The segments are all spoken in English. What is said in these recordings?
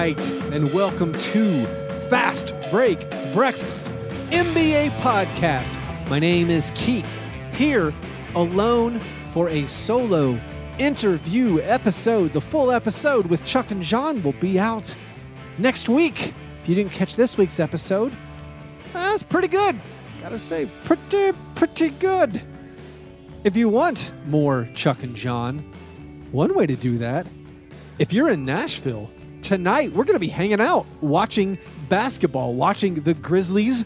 night, and welcome to Fast Break Breakfast NBA Podcast. My name is Keith, here alone for a solo interview episode. The full episode with Chuck and John will be out next week. If you didn't catch this week's episode, that's pretty good. Gotta say, pretty, pretty good. If you want more Chuck and John, one way to do that, if you're in Nashville, tonight we're going to be hanging out, watching basketball, watching the Grizzlies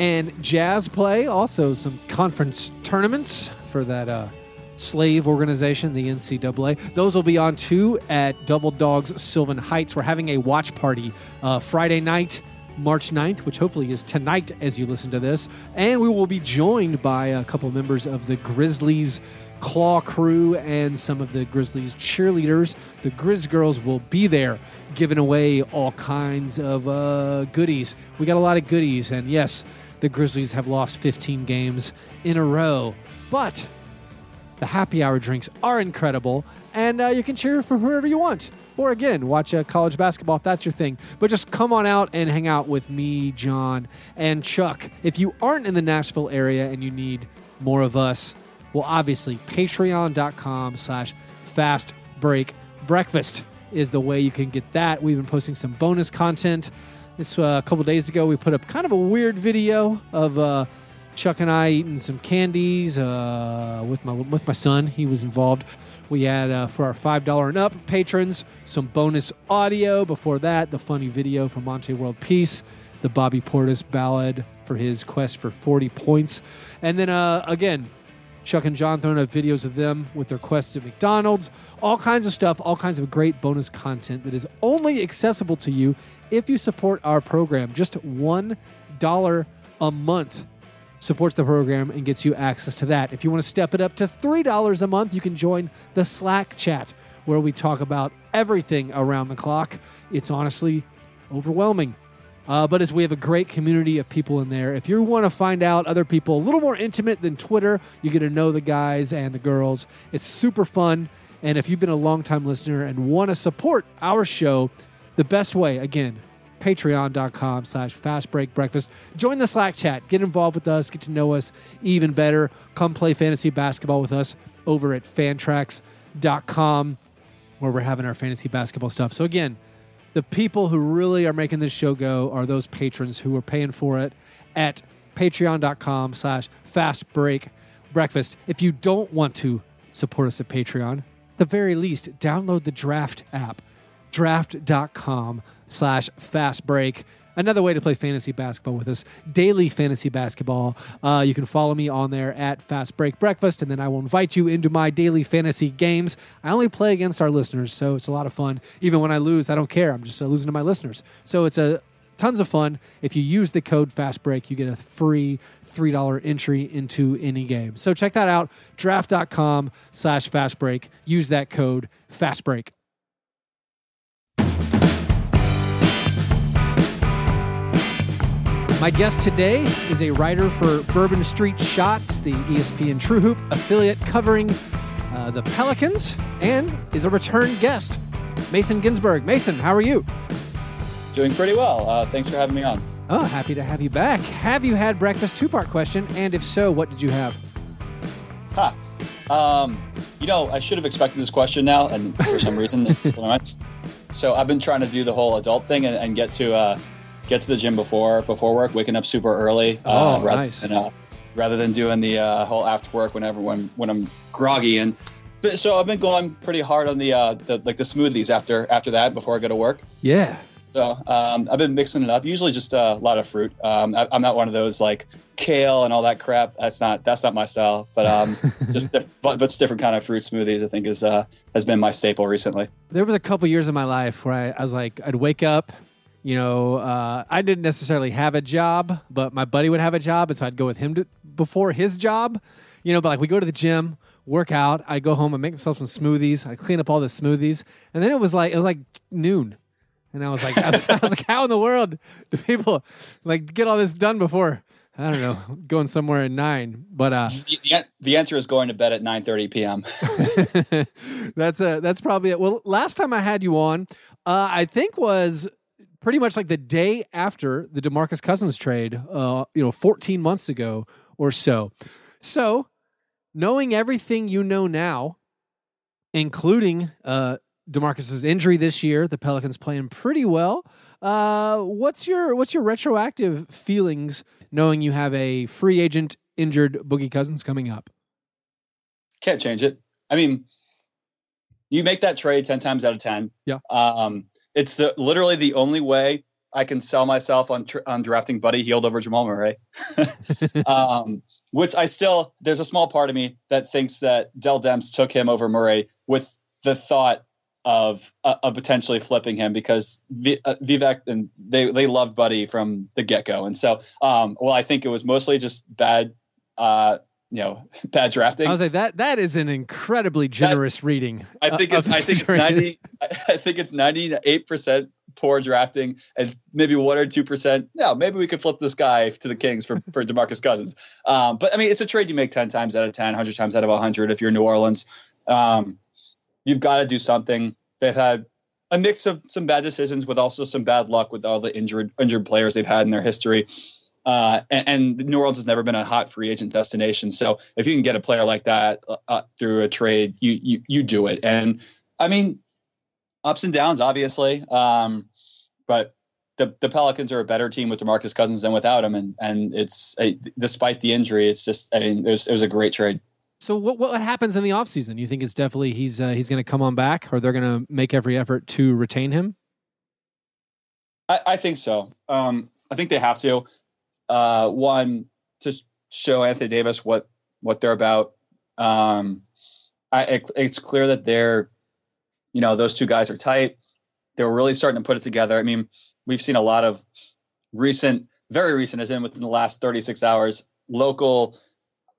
and Jazz play, also some conference tournaments for that uh, slave organization, the NCAA. Those will be on too at Double Dogs Sylvan Heights. We're having a watch party uh, Friday night. March 9th, which hopefully is tonight as you listen to this. And we will be joined by a couple members of the Grizzlies Claw crew and some of the Grizzlies cheerleaders. The Grizz girls will be there giving away all kinds of uh, goodies. We got a lot of goodies. And yes, the Grizzlies have lost 15 games in a row. But the happy hour drinks are incredible, and uh, you can cheer for whoever you want. Or again, watch uh, college basketball if that's your thing. But just come on out and hang out with me, John, and Chuck. If you aren't in the Nashville area and you need more of us, well, obviously, patreon.com slash fast break breakfast is the way you can get that. We've been posting some bonus content. This uh, a couple days ago, we put up kind of a weird video of uh, Chuck and I eating some candies uh, with my with my son. He was involved. We had uh, for our five dollar and up patrons some bonus audio. Before that, the funny video from Metta World Peace, the Bobby Portis ballad for his quest for forty points, and then uh, again. Chuck and John throwing up videos of them with their quests at McDonald's, all kinds of stuff, all kinds of great bonus content that is only accessible to you if you support our program. Just one dollar a month supports the program and gets you access to that. If you want to step it up to $3 a month, you can join the Slack chat where we talk about everything around the clock. It's honestly overwhelming. Uh, but as we have a great community of people in there, if you want to find out other people a little more intimate than Twitter, you get to know the guys and the girls. It's super fun. And if you've been a longtime listener and want to support our show, the best way, again, patreon.com slash fast break breakfast. Join the slack chat. Get involved with us. Get to know us even better. Come play fantasy basketball with us over at fantrax.com where we're having our fantasy basketball stuff. So again the people who really are making this show go are those patrons who are paying for it at patreon.com slash fast break breakfast. If you don't want to support us at patreon at the very least download the draft app draft.com slash fast break another way to play fantasy basketball with us daily fantasy basketball uh, you can follow me on there at fast break breakfast and then i will invite you into my daily fantasy games. I only play against our listeners so it's a lot of fun. Even when i lose i don't care. I'm just uh, losing to my listeners. So it's a tons of fun. If you use the code fast break you get a free $3 entry into any game. So check that out draft.com slash fast break. Use that code fast My guest today is a writer for Bourbon Street Shots, the ESPN True Hoop affiliate covering uh, the Pelicans, and is a return guest, Mason Ginsberg. Mason, how are you? Doing pretty well. Uh, thanks for having me on. Oh, happy to have you back. Have you had breakfast? Two part question. And if so, what did you have? Ha. Um, you know, I should have expected this question now, and for some reason, it's still in so I've been trying to do the whole adult thing and, and get to uh, get to the gym before before work, waking up super early. Oh, uh, rather nice. Than, uh, rather than doing the uh, whole after work whenever when when I'm groggy and. But, so I've been going pretty hard on the, uh, the like the smoothies after after that before I go to work. Yeah. So um, I've been mixing it up. Usually just a lot of fruit. Um, I, I'm not one of those like kale and all that crap. That's not that's not my style. But um, just diff- but, but it's different kind of fruit smoothies. I think is uh, has been my staple recently. There was a couple years in my life where I, I was like, I'd wake up, you know, uh, I didn't necessarily have a job, but my buddy would have a job, and so I'd go with him to, before his job, you know. But like we go to the gym, work out, I go home, I make myself some smoothies, I clean up all the smoothies, and then it was like it was like noon, and I was like, I was, I was like, how in the world do people like get all this done before I don't know, going somewhere at nine. But uh, the, the answer is going to bed at 9:30 p.m. that's a that's probably it. Well, last time I had you on, uh, I think was pretty much like the day after the Demarcus Cousins trade. Uh, you know, 14 months ago or so. So, knowing everything you know now, including uh, Demarcus's injury this year, the Pelicans playing pretty well. Uh, what's your what's your retroactive feelings knowing you have a free agent injured Boogie Cousins coming up? Can't change it. I mean, you make that trade ten times out of ten. Yeah. Um, it's the literally the only way I can sell myself on on drafting Buddy Hield over Jamal Murray. um, which I still there's a small part of me that thinks that Dell Demps took him over Murray with the thought of uh, of potentially flipping him because v- uh, Vivek and they they loved Buddy from the get go, and so um, well I think it was mostly just bad. Uh, you know, bad drafting. I was like that. That is an incredibly generous that, reading. I think it's. I think it's ninety. I think it's ninety eight percent poor drafting and maybe one or two percent. No, maybe we could flip this guy to the Kings for for Demarcus Cousins. Um, but I mean, it's a trade you make ten times out of 10, 100 times out of hundred if you're New Orleans. Um, you've got to do something. They've had a mix of some bad decisions with also some bad luck with all the injured injured players they've had in their history. Uh, and, and, New Orleans has never been a hot free agent destination. So if you can get a player like that uh, uh, through a trade, you, you you do it. And I mean, ups and downs, obviously. Um, but the, the Pelicans are a better team with DeMarcus Cousins than without him, and and it's a, despite the injury, it's just I mean it was, it was a great trade. So what what happens in the offseason? You think it's definitely he's uh, he's going to come on back, or they're going to make every effort to retain him? I, I think so. Um, I think they have to. Uh, one to show Anthony Davis what what they're about. Um, I, it, it's clear that they're, you know, those two guys are tight. They're really starting to put it together. I mean, we've seen a lot of recent, very recent, as in within the last 36 hours, local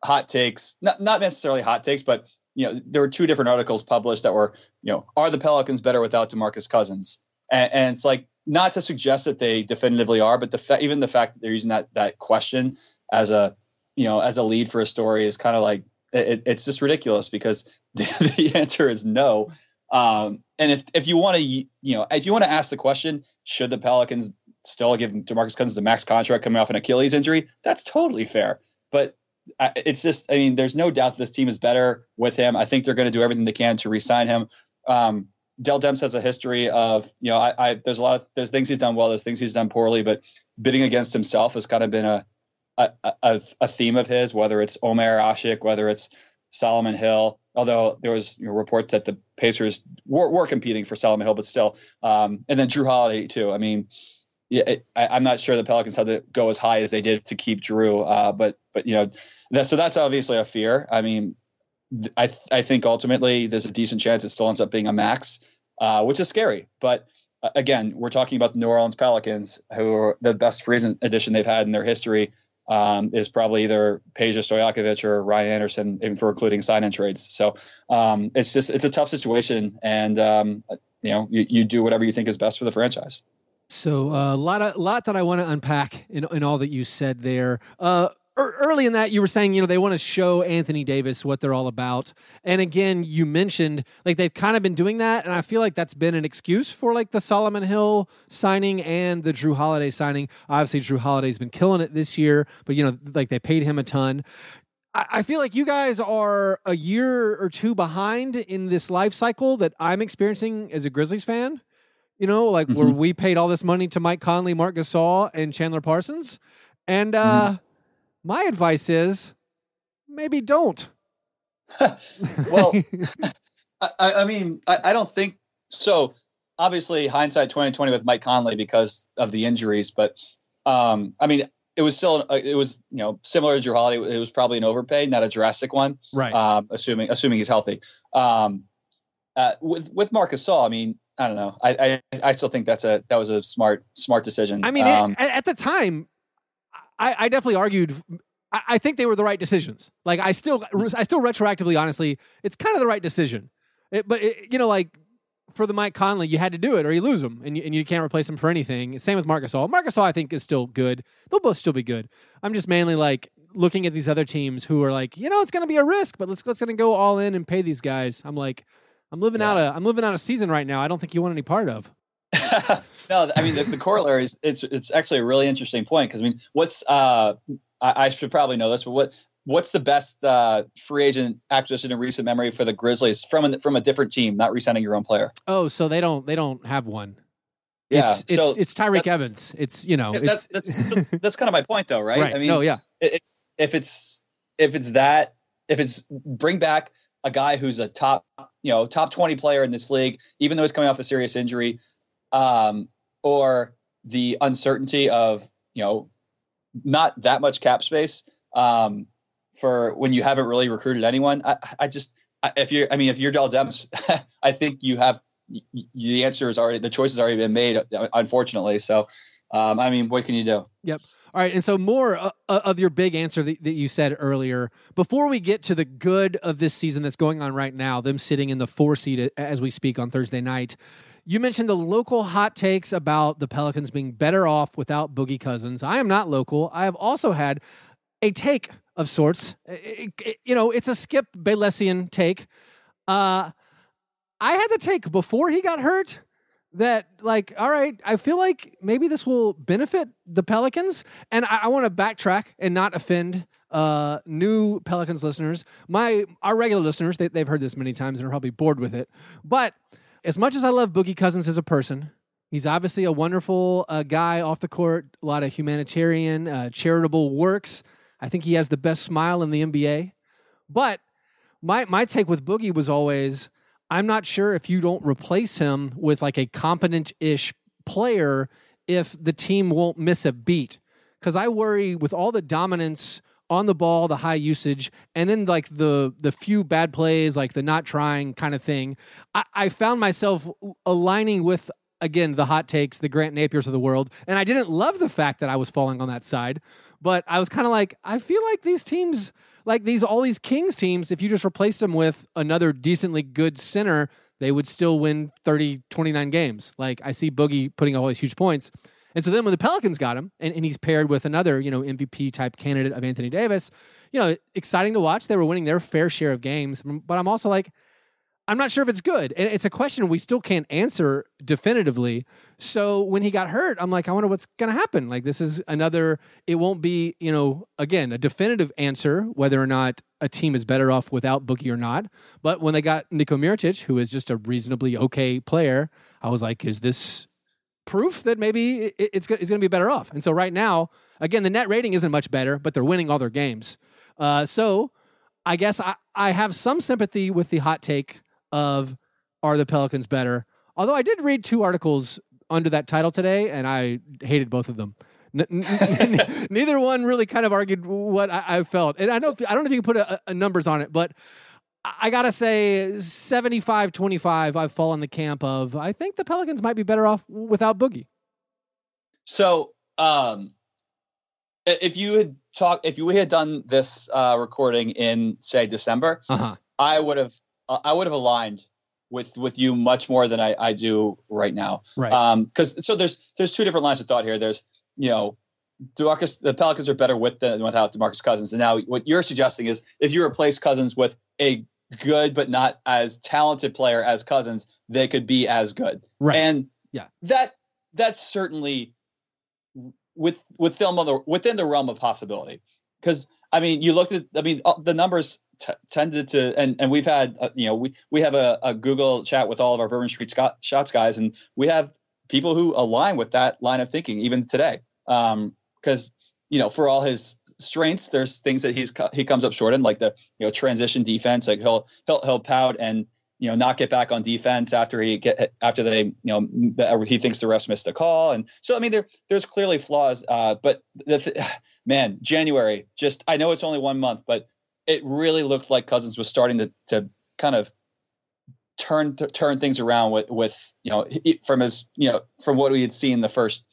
hot takes, not, not necessarily hot takes, but you know, there were two different articles published that were, you know, are the Pelicans better without DeMarcus Cousins? And, and it's like not to suggest that they definitively are, but the fa- even the fact that they're using that that question as a, you know, as a lead for a story is kind of like it, it's just ridiculous because the, the answer is no. Um, and if if you want to, you know, if you want to ask the question, should the Pelicans still give DeMarcus Cousins the max contract coming off an Achilles injury? That's totally fair. But it's just, I mean, there's no doubt this team is better with him. I think they're going to do everything they can to re-sign him. Um, Dell Demps has a history of, you know, I, I, there's a lot of there's things he's done well, there's things he's done poorly, but bidding against himself has kind of been a a, a, a theme of his, whether it's Omer Asik, whether it's Solomon Hill. Although there was you know, reports that the Pacers were, were, competing for Solomon Hill, but still, um, and then Jrue Holiday too. I mean, yeah, it, I, am not sure the Pelicans had to go as high as they did to keep Jrue, uh, but but you know, that, so that's obviously a fear. I mean, I I think ultimately there's a decent chance it still ends up being a max, uh, which is scary. But uh, again, we're talking about the New Orleans Pelicans, who are the best free agent addition they've had in their history. Um, is probably either Peja Stojakovic or Ryan Anderson, even for including sign-in trades. So um, it's just it's a tough situation, and um, you know you, you do whatever you think is best for the franchise. So a uh, lot of lot that I want to unpack in, in all that you said there. Uh, early in that you were saying you know they want to show anthony davis what they're all about and again you mentioned like they've kind of been doing that and i feel like that's been an excuse for like the solomon hill signing and the Jrue holiday signing obviously Jrue holiday's been killing it this year but you know like they paid him a ton I feel like you guys are a year or two behind in this life cycle that I'm experiencing as a Grizzlies fan. You know, like mm-hmm. where we paid all this money to Mike Conley, Marc Gasol, and Chandler Parsons. And uh, mm-hmm my advice is maybe don't. well, I, I, mean, I, I, don't think so. Obviously, hindsight 2020 with Mike Conley because of the injuries, but um, I mean, it was still uh, it was you know similar to Jrue Holiday. It was probably an overpay, not a drastic one, right? Um, assuming assuming he's healthy. Um, uh, with with Marcus Gasol, I mean, I don't know. I, I, I still think that's a that was a smart smart decision. I mean, um, it, at the time, I, I definitely argued. I, I, think they were the right decisions. Like I still, hmm. I still retroactively, honestly, it's kind of the right decision. It, but it, you know, like for the Mike Conley, you had to do it or you lose him, and you, and you can't replace him for anything. Same with Marcus All. Marcus Gasol, I think, is still good. They'll both still be good. I'm just mainly like looking at these other teams who are like, you know, it's going to be a risk, but let's let's going to go all in and pay these guys. I'm like, I'm living Yeah. out a I'm living out a season right now. I don't think you want any part of. no, I mean the, the corollary is it's it's actually a really interesting point because I mean, what's uh, I, I should probably know this, but what what's the best uh, free agent acquisition in recent memory for the Grizzlies from a, from a different team, not re-signing your own player? Oh, so they don't they don't have one. Yeah, it's it's, so it's Tyreke Evans. It's you know, it's that, that's so that's kind of my point, though, right? right. I mean, no, yeah, it- it's if it's if it's that if it's bring back a guy who's a top you know top 20 player in this league even though he's coming off a serious injury um or the uncertainty of you know not that much cap space um for when you haven't really recruited anyone i i just if you're i mean if you're Dell Demps i think you have the answer is already the choice has already been made unfortunately so um i mean what can you do Yep. All right, and so more uh, uh, of your big answer that, that you said earlier. Before we get to the good of this season that's going on right now, them sitting in the four seed as we speak on Thursday night, you mentioned the local hot takes about the Pelicans being better off without Boogie Cousins. I am not local. I have also had a take of sorts. It- it- you know, it's a Skip Baylessian take. Uh, I had the take before he got hurt that like all right i feel like maybe this will benefit the pelicans and i, I want to backtrack and not offend uh new pelicans listeners my our regular listeners they, they've heard this many times and are probably bored with it but as much as i love boogie cousins as a person he's obviously a wonderful uh, guy off the court a lot of humanitarian uh, charitable works i think he has the best smile in the nba but my my take with Boogie was always I'm not sure if you don't replace him with like a competent ish player if the team won't miss a beat. Because I worry with all the dominance on the ball, the high usage, and then like the the few bad plays, like the not trying kind of thing. I, I found myself aligning with again the hot takes, the Grant Napears of the world, and I didn't love the fact that I was falling on that side. But I was kind of like, I feel like these teams, like these all these Kings teams, if you just replaced them with another decently good center, they would still win 30, 29 games. Like I see Boogie putting all these huge points. And so then when the Pelicans got him and, and he's paired with another, you know, MVP type candidate of Anthony Davis, you know, exciting to watch. They were winning their fair share of games. But I'm also like, I'm not sure if it's good. And it's a question we still can't answer definitively. So when he got hurt, I'm like, I wonder what's going to happen. Like, this is another, it won't be, you know, again, a definitive answer whether or not a team is better off without Boogie or not. But when they got Niko Mirotic, who is just a reasonably okay player, I was like, is this proof that maybe it- it's, it's going to be better off? And so right now, again, the net rating isn't much better, but they're winning all their games. Uh, so I guess I, I have some sympathy with the hot take of are the Pelicans better? Although I did read two articles under that title today, and I hated both of them. Neither one really kind of argued what I, I felt, and I don't I don't know if you can put a, a numbers on it, but I I gotta say 75-25, I've fallen the camp of I think the Pelicans might be better off without Boogie. So, um, if you had talked, if you had done this uh, recording in say December, Uh huh. I would have, uh, I would have aligned with with you much more than I, I do right now. Right. Um, because so there's there's two different lines of thought here. There's you know, Demarcus, the Pelicans are better with than without Demarcus Cousins, and now what you're suggesting is if you replace Cousins with a good but not as talented player as Cousins, they could be as good. right. And Yeah. that that's certainly with with them on the within the realm of possibility. Because I mean, you looked at I mean uh, the numbers t- tended to and and we've had uh, you know we we have a, a Google chat with all of our Bourbon Street Scott, shots guys, and we have people who align with that line of thinking even today. Um because you know for all his strengths, there's things that he's he comes up short in, like the you know transition defense. Like he'll he'll he'll pout and you know not get back on defense after he get after they you know the, he thinks the refs missed a call and so I mean there there's clearly flaws uh, but th- man January just I know it's only one month but it really looked like Cousins was starting to to kind of turn to turn things around with with you know from his you know from what we had seen the first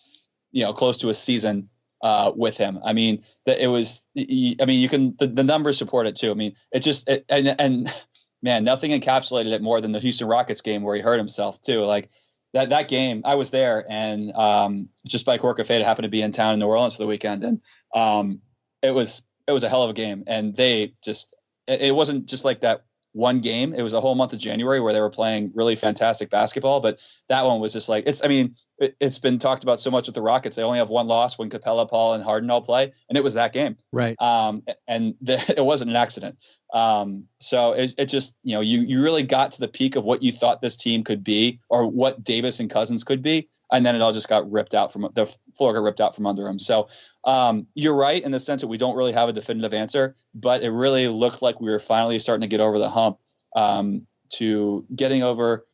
you know close to a season uh, with him. I mean, it was. I mean, you can the, the numbers support it too. I mean, it just it, and and man, nothing encapsulated it more than the Houston Rockets game where he hurt himself too. Like that that game, I was there, and um, just by quirk of fate, happened to be in town in New Orleans for the weekend, and um, it was it was a hell of a game, and they just it, it wasn't just like that one game. It was a whole month of January where they were playing really fantastic basketball. But that one was just like it's. I mean, it, has been talked about so much with the Rockets. They only have one loss when Capela, Paul, and Harden all play, and it was that game. Right. Um, and the, it wasn't an accident. Um, so it, it just you know you you really got to the peak of what you thought this team could be, or what Davis and Cousins could be, and then it all just got ripped out from the floor got ripped out from under him. So um, you're right in the sense that we don't really have a definitive answer, but it really looked like we were finally starting to get over the hump um, to getting over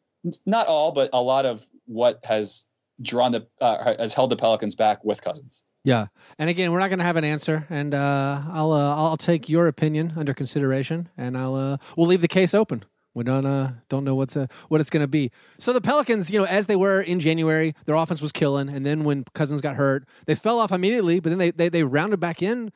not all, but a lot of what has drawn the uh, has held the Pelicans back with Cousins. Yeah, and again, we're not going to have an answer, and uh, I'll uh, I'll take your opinion under consideration, and I'll uh, we'll leave the case open. We don't uh, don't know what's uh, what it's going to be. So the Pelicans, you know, as they were in January, their offense was killing, and then when Cousins got hurt, they fell off immediately. But then they they, they rounded back in.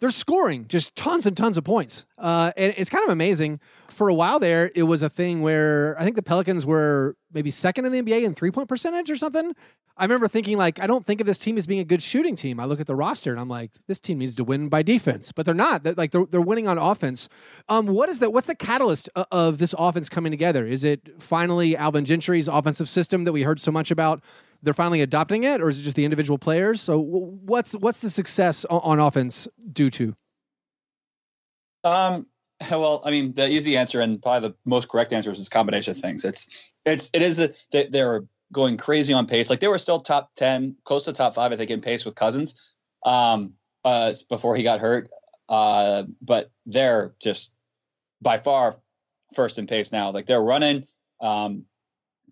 They're scoring just tons and tons of points, uh, and it's kind of amazing. For a while there, it was a thing where I think the Pelicans were maybe second in the NBA in three point percentage or something. I remember thinking like I don't think of this team as being a good shooting team. I look at the roster and I'm like, this team needs to win by defense, but they're not. Like they're, they're winning on offense. Um, what is that? What's the catalyst of this offense coming together? Is it finally Alvin Gentry's offensive system that we heard so much about? They're finally adopting it, or is it just the individual players? So what's what's the success on offense due to? Um, well, I mean, the easy answer and probably the most correct answer is combination of things. It's it's it is a, they're going crazy on pace. Like they were still top ten, close to top five, I think, in pace with Cousins um, uh, before he got hurt. Uh, but they're just by far first in pace now. Like they're running. Um,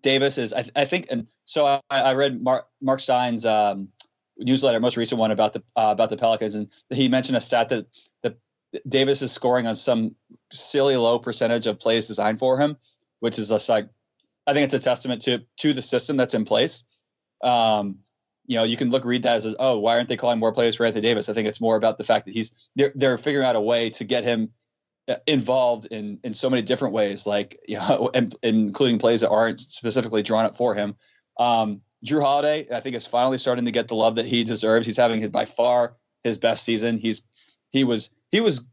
Davis is, I, I, think, and so I, I read Mark, Marc Stein's um, newsletter, most recent one about the uh, about the Pelicans, and he mentioned a stat that the Davis is scoring on some silly low percentage of plays designed for him, which is just like I think it's a testament to to the system that's in place. Um, you know, you can look read that as, oh, why aren't they calling more plays for Anthony Davis? I think it's more about the fact that he's they're they're figuring out a way to get him involved in in so many different ways, like you know, including plays that aren't specifically drawn up for him. Um, Jrue Holiday, I think, is finally starting to get the love that he deserves. He's having his, by far his best season. He's he was he was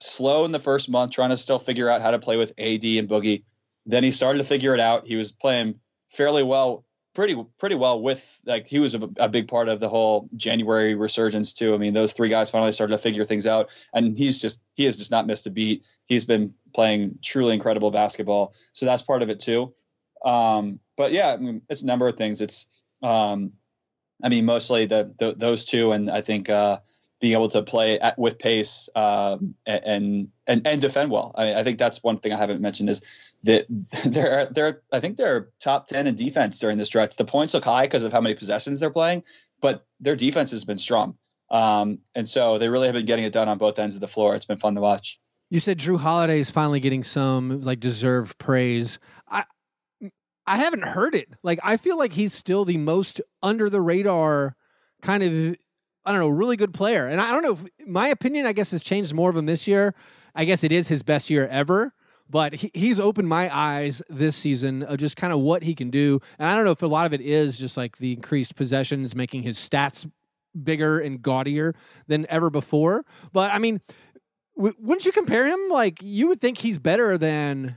slow in the first month, trying to still figure out how to play with AD and Boogie. Then he started to figure it out. He was playing fairly well, pretty pretty well with like he was a, a, big part of the whole January resurgence too. I mean, those three guys finally started to figure things out, and he's just he has just not missed a beat. He's been playing truly incredible basketball, so that's part of it too. Um, but yeah, I mean, it's a number of things. It's um, I mean, mostly the, the, those two, and I think uh, being able to play at, with pace um, and, and and defend well. I, I, think that's one thing I haven't mentioned is that they're they're I think they're top ten in defense during the stretch. The points look high because of how many possessions they're playing, but their defense has been strong, um, and so they really have been getting it done on both ends of the floor. It's been fun to watch. You said Jrue Holiday is finally getting some like deserved praise. I I haven't heard it. Like I feel like he's still the most under the radar kind of I don't know, really good player. And I don't know if my opinion, I guess, has changed more of him this year. I guess it is his best year ever, but he, he's opened my eyes this season of just kind of what he can do. And I don't know if a lot of it is just like the increased possessions making his stats bigger and gaudier than ever before. But I mean, w- wouldn't you compare him? Like, you would think he's better than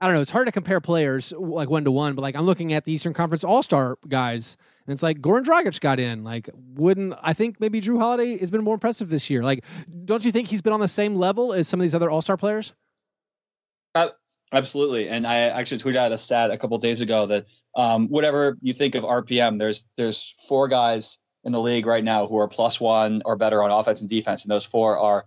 I don't know. It's hard to compare players like one to one, but like I'm looking at the Eastern Conference All Star guys, and it's like Goran Dragic got in. Like, wouldn't I think maybe Jrue Holiday has been more impressive this year? Like, don't you think he's been on the same level as some of these other All Star players? Uh, absolutely. And I actually tweeted out a stat a couple days ago that um, whatever you think of RPM, there's there's four guys in the league right now who are plus one or better on offense and defense, and those four are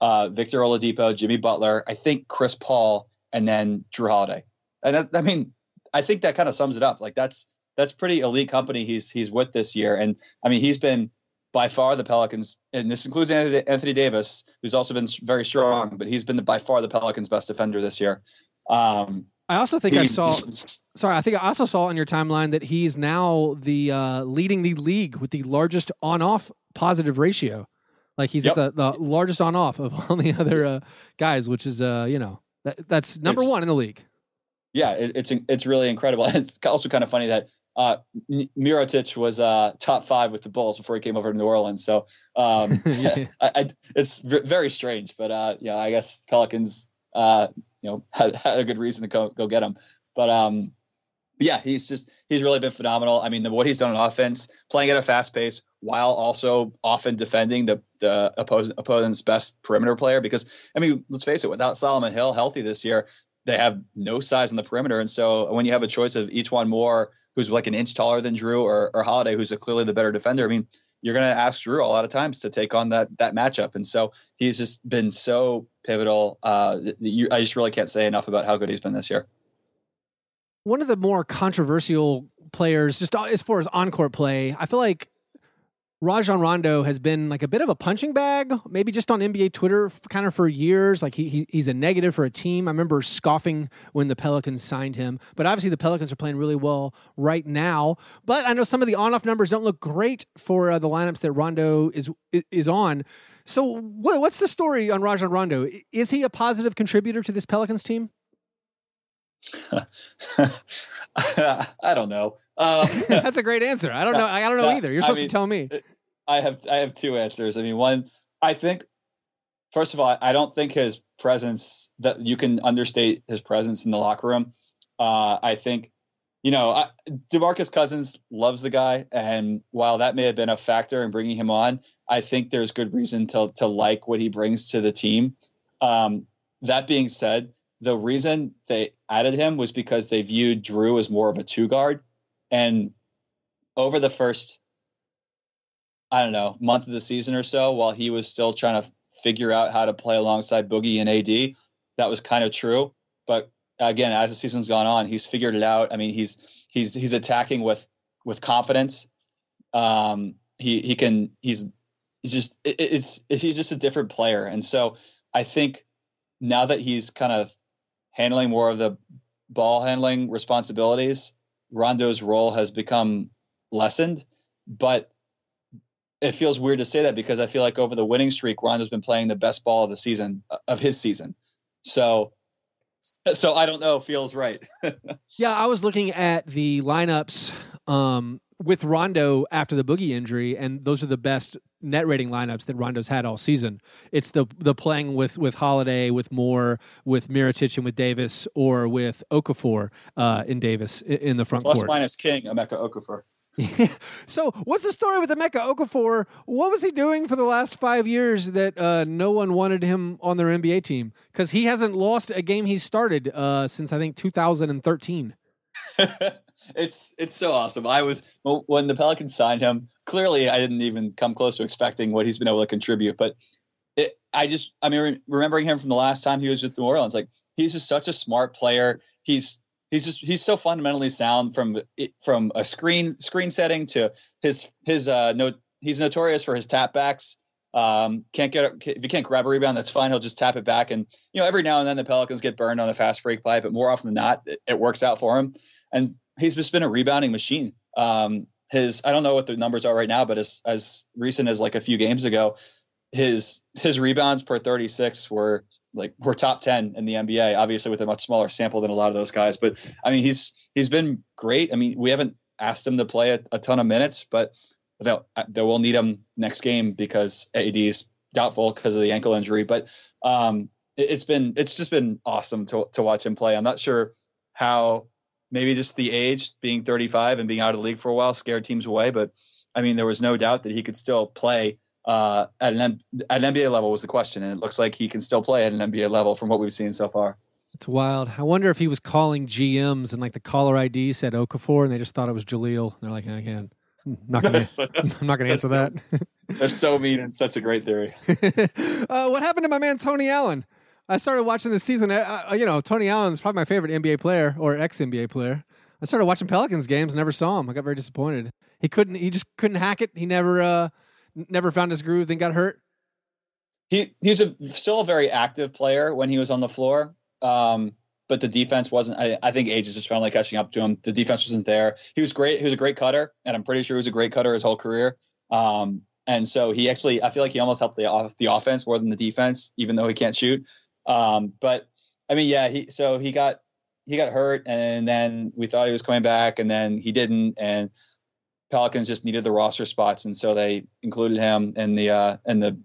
uh, Victor Oladipo, Jimmy Butler, I think Chris Paul and then Jrue Holiday. And I mean, I think that kind of sums it up. Like that's that's pretty elite company he's he's with this year. And I mean, he's been by far the Pelicans, and this includes Anthony Davis, who's also been very strong, but he's been the, by far the Pelicans' best defender this year. Um, I also think he, I saw. Sorry, I think I also saw on your timeline that he's now the uh, leading the league with the largest on-off positive ratio. Like he's yep. the, the largest on-off of all the other uh, guys, which is uh, you know That, that's number It's- one in the league. Yeah, it, it's it's really incredible. And it's also kind of funny that uh, Mirotic was uh, top five with the Bulls before he came over to New Orleans. So um, Yeah. I, I, it's very strange, but uh, yeah, I guess Pelicans, uh, you know, had, had a good reason to go go get him. But um, yeah, he's just he's really been phenomenal. I mean, the, what he's done on offense, playing at a fast pace while also often defending the the opposing opponent's best perimeter player. Because I mean, let's face it, without Solomon Hill healthy this year, they have no size on the perimeter, and so when you have a choice of E'Twaun Moore who's like an inch taller than Jrue or, or Holiday, who's a clearly the better defender, I mean, you're going to ask Jrue a lot of times to take on that that matchup, and so he's just been so pivotal. Uh, you, I just really can't say enough about how good he's been this year. one of the more controversial players, just as far as on-court play, I feel like Rajon Rondo has been like a bit of a punching bag, maybe just on NBA Twitter, kind of for years. Like he, he he's a negative for a team. I remember scoffing when the Pelicans signed him, but obviously the Pelicans are playing really well right now. But I know some of the on-off numbers don't look great for uh, the lineups that Rondo is is on. So what, what's the story on Rajon Rondo? Is he a positive contributor to this Pelicans team? I don't know. Um, That's a great answer. I don't know. I don't know No, either. You're I supposed mean, to tell me. I have I have two answers. I mean, one, I think first of all, I don't think his presence that you can understate his presence in the locker room. Uh, I think you know I, Demarcus Cousins loves the guy, and while that may have been a factor in bringing him on, I think there's good reason to to like what he brings to the team. Um, that being said, the reason they added him was because they viewed Jrue as more of a two guard, and over the first I don't know, month of the season or so while he was still trying to figure out how to play alongside Boogie and AD. That was kind of true. But again, as the season's gone on, he's figured it out. I mean, he's he's he's attacking with with confidence. Um, he he can he's he's just it, it's, it's he's just a different player. And so I think now that he's kind of handling more of the ball handling responsibilities, Rondo's role has become lessened. But it feels weird to say that because I feel like over the winning streak, Rondo's been playing the best ball of the season of his season. So, so I don't know. Feels right. Yeah, I was looking at the lineups um, with Rondo after the Boogie injury, and those are the best net rating lineups that Rondo's had all season. It's the the playing with with Holiday, with Moore, with Mirotic, and with Davis, or with Okafor uh, in Davis in the front Plus court. minus King Emeka Okafor. so, what's the story with Emeka Okafor? What was he doing for the last five years that uh, no one wanted him on their NBA team? Because he hasn't lost a game he started uh, since I think 2013. it's it's so awesome. I was when the Pelicans signed him. Clearly, I didn't even come close to expecting what he's been able to contribute. But it, I just, I mean, re- remembering him from the last time he was with New Orleans, like he's just such a smart player. He's he's just he's so fundamentally sound from from a screen screen setting to his his uh no he's notorious for his tap backs. Um, can't get if you can't grab a rebound, that's fine. He'll just tap it back, and you know every now and then the Pelicans get burned on a fast break play, but more often than not, it, it works out for him. And he's just been a rebounding machine. Um, his I don't know what the numbers are right now, but as as recent as like a few games ago, his his rebounds per 36 were like were top 10 in the NBA, obviously with a much smaller sample than a lot of those guys. But I mean, he's he's been great. I mean, we haven't asked him to play a, a ton of minutes, but they'll, they will need him next game because AD is doubtful because of the ankle injury. But um, it, it's been it's just been awesome to to watch him play. I'm not sure how maybe just the age, being 35 and being out of the league for a while, scared teams away. But I mean, there was no doubt that he could still play uh, at an at an NBA level was the question, and it looks like he can still play at an NBA level from what we've seen so far. It's wild. I wonder if he was calling GMs and like the caller ID said Okafor, and they just thought it was Jahlil. They're like, I can't. I'm not gonna. I'm not gonna answer That's that. that's so mean. and That's a great theory. uh, what happened to my man Tony Allen? I started watching this season. Uh, uh, you know, Tony Allen's probably my favorite NBA player or ex NBA player. I started watching Pelicans games, never saw him. I got very disappointed. He couldn't. He just couldn't hack it. He never, uh, never found his groove. Then got hurt. He he's a still a very active player when he was on the floor. Um, but the defense wasn't. I, I think age is just finally catching up to him. The defense wasn't there. He was great. He was a great cutter, and I'm pretty sure he was a great cutter his whole career. Um, and so he actually, I feel like he almost helped the off the offense more than the defense, even though he can't shoot. Um, but I mean, yeah, he so he got he got hurt, and then we thought he was coming back, and then he didn't, and Pelicans just needed the roster spots, and so they included him in the uh, in the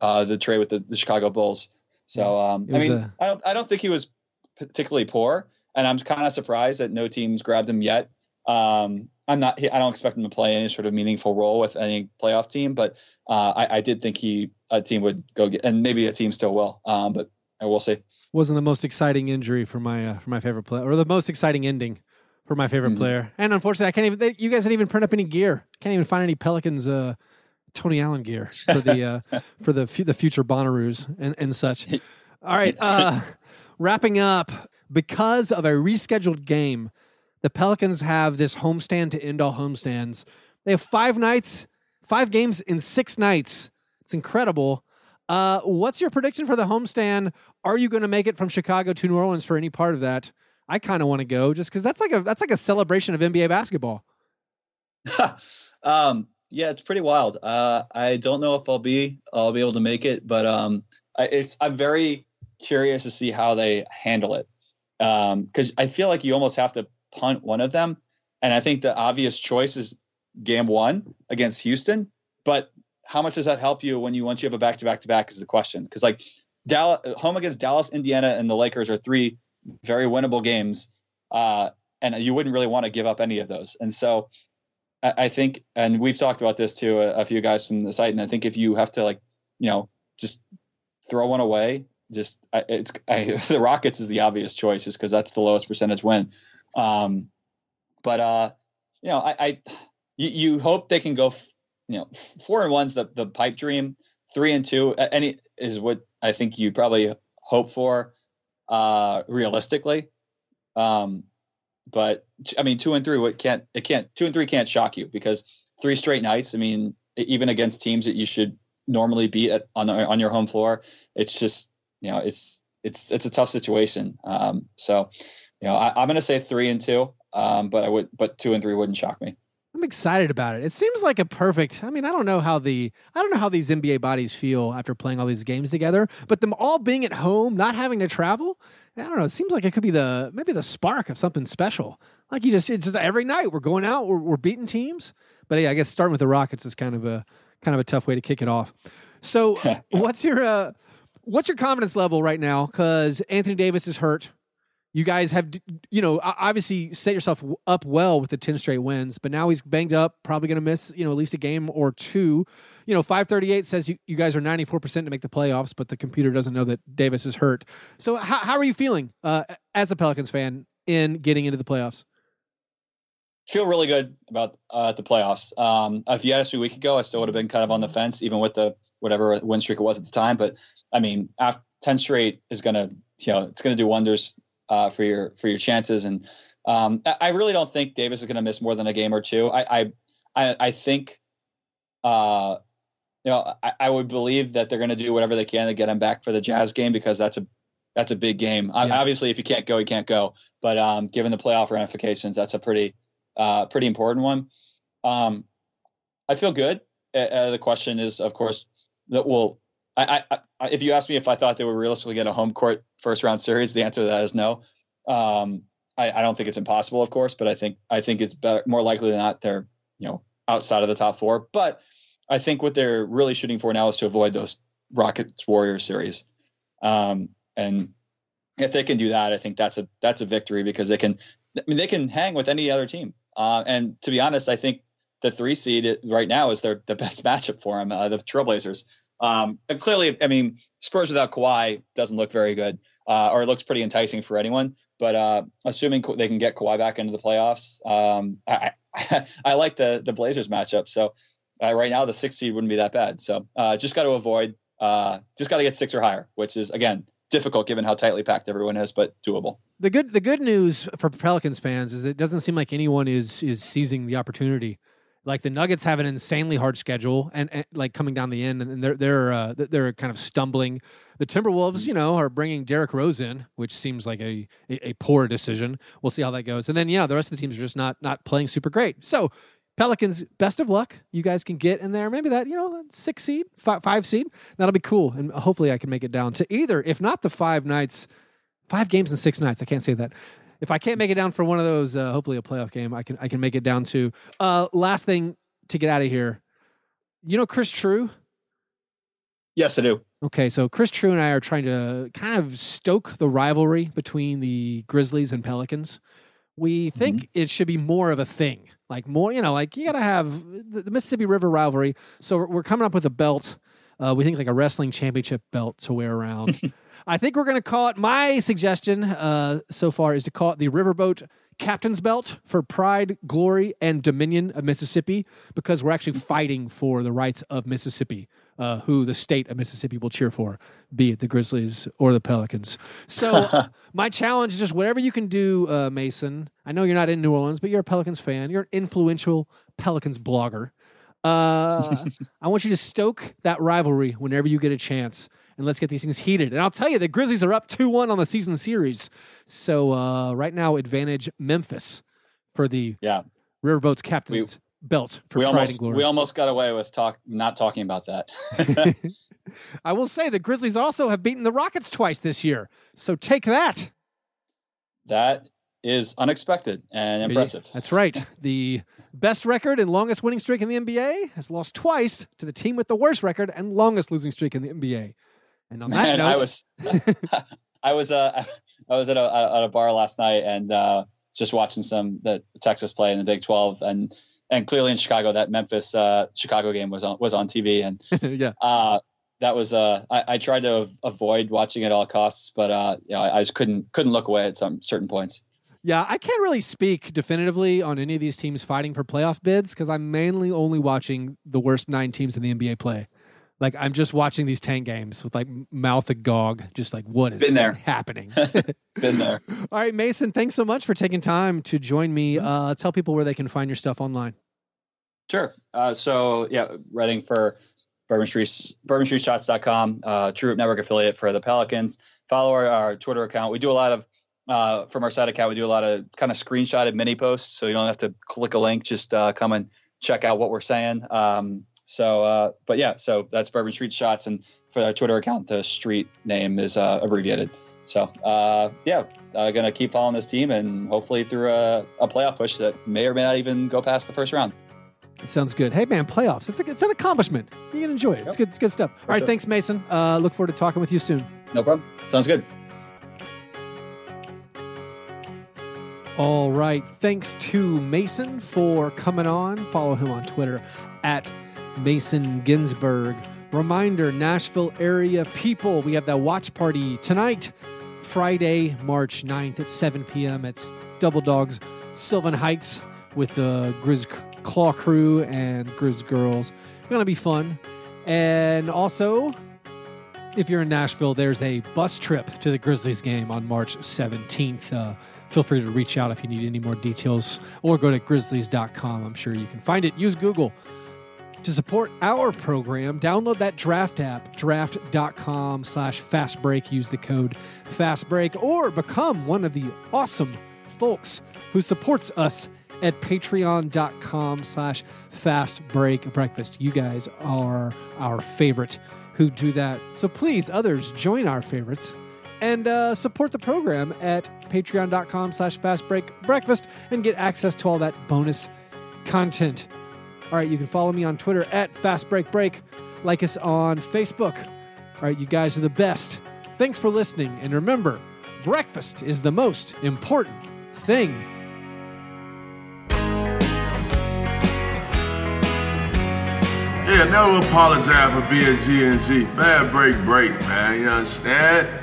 uh, the trade with the, the Chicago Bulls. So um, I mean. I don't I don't think he was particularly poor, and I'm kind of surprised that no teams grabbed him yet. Um, I'm not. I don't expect him to play any sort of meaningful role with any playoff team, but uh, I, I, did think he a team would go get, and maybe a team still will. Um, but I will see. Wasn't the most exciting injury for my uh, for my favorite player, or the most exciting ending for my favorite mm-hmm. player. And unfortunately, I can't even. They, you guys didn't even print up any gear. Can't even find any Pelicans uh, Tony Allen gear for the uh, for the the future Bonnaroos and and such. All right, uh, wrapping up because of a rescheduled game the Pelicans have this homestand to end all homestands. They have five nights, five games in six nights. It's incredible. Uh, what's your prediction for the homestand? Are you going to make it from Chicago to New Orleans for any part of that? I kind of want to go just because that's like a that's like a celebration of NBA basketball. um, yeah, it's pretty wild. Uh, I don't know if I'll be I'll be able to make it, but um, I, it's I'm very curious to see how they handle it because um, I feel like you almost have to punt one of them. And I think the obvious choice is game one against Houston. But how much does that help you when you once you have a back to back to back is the question. Because like Dallas home against Dallas, Indiana, and the Lakers are three very winnable games. Uh, and you wouldn't really want to give up any of those. And so I, I think, and we've talked about this to a, a, few guys from the site, and I think if you have to like, you know, just throw one away, just it's I, the Rockets is the obvious choice, just because that's the lowest percentage win. Um, but uh, you know, I, I you, you, hope they can go, f- you know, four and one's the the pipe dream. Three and two, any is what I think you probably hope for, uh, realistically. Um, but I mean, two and three, what can't it can't two and three can't shock you because three straight nights. I mean, even against teams that you should normally beat at, on on your home floor, it's just you know it's it's it's a tough situation. Um, so you know, I, am going to say three and two, um, but I would, but two and three wouldn't shock me. I'm excited about it. It seems like a perfect. I mean, I don't know how the I don't know how these NBA bodies feel after playing all these games together, but them all being at home, not having to travel. I don't know. It seems like it could be the maybe the spark of something special. Like you just it's just every night we're going out, we're, we're beating teams. But yeah, I guess starting with the Rockets is kind of a kind of a tough way to kick it off. So, what's your uh, what's your confidence level right now? Because Anthony Davis is hurt you guys have, you know, obviously set yourself up well with the 10 straight wins, but now he's banged up, probably going to miss, you know, at least a game or two. You know, 538 says you, you guys are 94% to make the playoffs, but the computer doesn't know that Davis is hurt. So, how, how are you feeling uh, as a Pelicans fan in getting into the playoffs? Feel really good about uh, the playoffs. Um, if you asked me a week ago, I still would have been kind of on the fence, even with the whatever win streak it was at the time. But I mean, after 10 straight is going to, you know, it's going to do wonders uh, for your for your chances. And um, I really don't think Davis is going to miss more than a game or two. I I I, think. Uh, you know, I, I, would believe that they're going to do whatever they can to get him back for the Jazz game because that's a that's a big game. Yeah. Obviously, if you can't go, you can't go. But um, given the playoff ramifications, that's a pretty uh, pretty important one. Um, I feel good. Uh, uh the question is, of course, that will I, I, if you ask me if I thought they would realistically get a home court first round series, the answer to that is no. Um, I, I, don't think it's impossible, of course, but I think I think it's better, more likely than not they're you know outside of the top four. But I think what they're really shooting for now is to avoid those Rockets Warriors series. Um, and if they can do that, I think that's a that's a victory because they can. I mean, they can hang with any other team. Uh, and to be honest, I think the three seed right now is their the best matchup for them. Uh, the Trailblazers. Um, and clearly, I mean, Spurs without Kawhi doesn't look very good, uh, or it looks pretty enticing for anyone. But uh, assuming they can get Kawhi back into the playoffs, um, I, I, I, like the the Blazers matchup. So uh, right now, the six seed wouldn't be that bad. So uh, just got to avoid, uh, just got to get six or higher, which is again difficult given how tightly packed everyone is, but doable. The good the good news for Pelicans fans is it doesn't seem like anyone is is seizing the opportunity like the Nuggets have an insanely hard schedule, and, and like coming down the end, and they're they're uh, they're kind of stumbling. The Timberwolves, you know, are bringing Derrick Rose in, which seems like a, a, a poor decision. We'll see how that goes. And then yeah, the rest of the teams are just not not playing super great. So Pelicans, best of luck. You guys can get in there. Maybe that you know six seed, five, five seed. That'll be cool, and hopefully I can make it down to either, if not the five nights five games in six nights. I can't say that. If I can't make it down for one of those, uh, hopefully a playoff game, I can I can make it down to. Uh, last thing to get out of here, you know Chris True. Yes, I do. Okay, so Chris True and I are trying to kind of stoke the rivalry between the Grizzlies and Pelicans. We think it should be more of a thing, like more, you know, like you got to have the, the Mississippi River rivalry. So we're coming up with a belt. Uh, we think like a wrestling championship belt to wear around. I think we're going to call it. My suggestion uh, so far is to call it the Riverboat Captain's Belt for pride, glory, and dominion of Mississippi because we're actually fighting for the rights of Mississippi, uh, who the state of Mississippi will cheer for, be it the Grizzlies or the Pelicans. So my challenge is just whatever you can do, uh, Mason. I know you're not in New Orleans, but you're a Pelicans fan. You're an influential Pelicans blogger. Uh, I want you to stoke that rivalry whenever you get a chance, and let's get these things heated. And I'll tell you, the Grizzlies are up two one on the season series. So uh, right now, advantage Memphis for the Yeah, Riverboats captain's belt for we pride almost and glory. we almost got away with talk not talking about that. I will say the Grizzlies also have beaten the Rockets twice this year. So take that. that is unexpected and impressive. That's right. The best record and longest winning streak in the NBA has lost twice to the team with the worst record and longest losing streak in the NBA. And on that Man, note, I was I was uh I was at a at a bar last night and uh just watching some the Texas play in the Big 12 and and clearly in Chicago that Memphis uh Chicago game was on was on TV and yeah, uh that was uh I, I tried to av- avoid watching at all costs but uh you know I, I just couldn't couldn't look away at some certain points. Yeah. I can't really speak definitively on any of these teams fighting for playoff bids because I'm mainly only watching the worst nine teams in the NBA play. Like I'm just watching these tank games with like mouth agog, just like what is Been there. happening. Been there. All right, Mason, thanks so much for taking time to join me. Uh, tell people where they can find your stuff online. Sure. Uh, so yeah, writing for Bourbon Street, BourbonStreetShots.com, uh, True Network affiliate for the Pelicans. Follow our, our Twitter account. We do a lot of uh, from our side account. We do a lot of kind of screenshotted mini posts, so you don't have to click a link. Just uh, come and check out what we're saying. Um, so, uh, but yeah, so that's Bourbon Street Shots, and for our Twitter account, the street name is uh, abbreviated. So, uh, yeah, uh, gonna keep following this team, and hopefully through a, a playoff push that may or may not even go past the first round. It sounds good. Hey, man, playoffs. It's, a, it's an accomplishment. You can enjoy it. It's good. It's good stuff. All right, sure. thanks, Mason. Uh, look forward to talking with you soon. No problem. Sounds good. All right. Thanks to Mason for coming on. Follow him on Twitter at Mason Ginsberg. Reminder Nashville area people, we have that watch party tonight, Friday, March 9th at 7 p.m. at Double Dogs Sylvan Heights with the Grizz Claw crew and Grizz girls. Gonna be fun. And also, if you're in Nashville, there's a bus trip to the Grizzlies game on March 17th. Uh, feel free to reach out if you need any more details or go to grizzlies.com. I'm sure you can find it. Use Google. To support our program, download that draft app, draft.com slash fastbreak. Use the code fastbreak or become one of the awesome folks who supports us at patreon.com slash fastbreakbreakfast. You guys are our favorite who do that. So please, others, join our favorites and uh, support the program at patreon.com slash fastbreakbreakfast and get access to all that bonus content. All right, you can follow me on Twitter at fastbreakbreak. Like us on Facebook. All right, you guys are the best. Thanks for listening. And remember, breakfast is the most important thing. Yeah, never apologize for being G and G. Fair break, break, man. You understand?